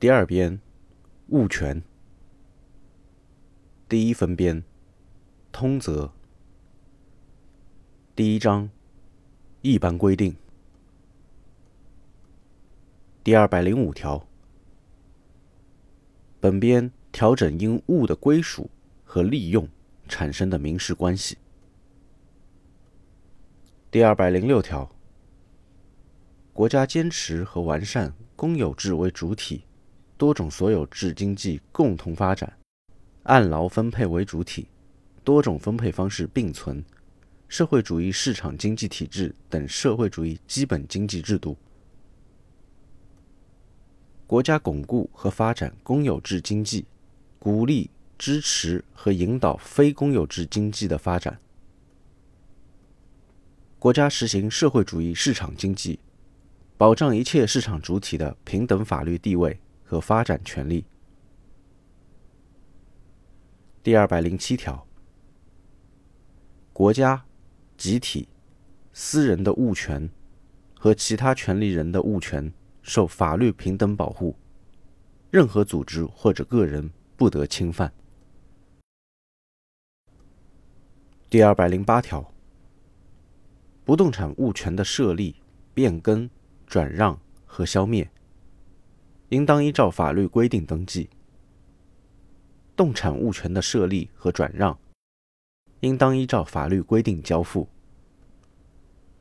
第二编，物权。第一分编，通则。第一章，一般规定。第二百零五条，本编调整因物的归属和利用产生的民事关系。第二百零六条，国家坚持和完善公有制为主体、多种所有制经济共同发展，按劳分配为主体、多种分配方式并存，社会主义市场经济体制等社会主义基本经济制度。国家巩固和发展公有制经济，鼓励、支持和引导非公有制经济的发展。国家实行社会主义市场经济，保障一切市场主体的平等法律地位和发展权利。第二百零七条，国家、集体、私人的物权和其他权利人的物权受法律平等保护，任何组织或者个人不得侵犯。第二百零八条。不动产物权的设立、变更、转让和消灭，应当依照法律规定登记；动产物权的设立和转让，应当依照法律规定交付。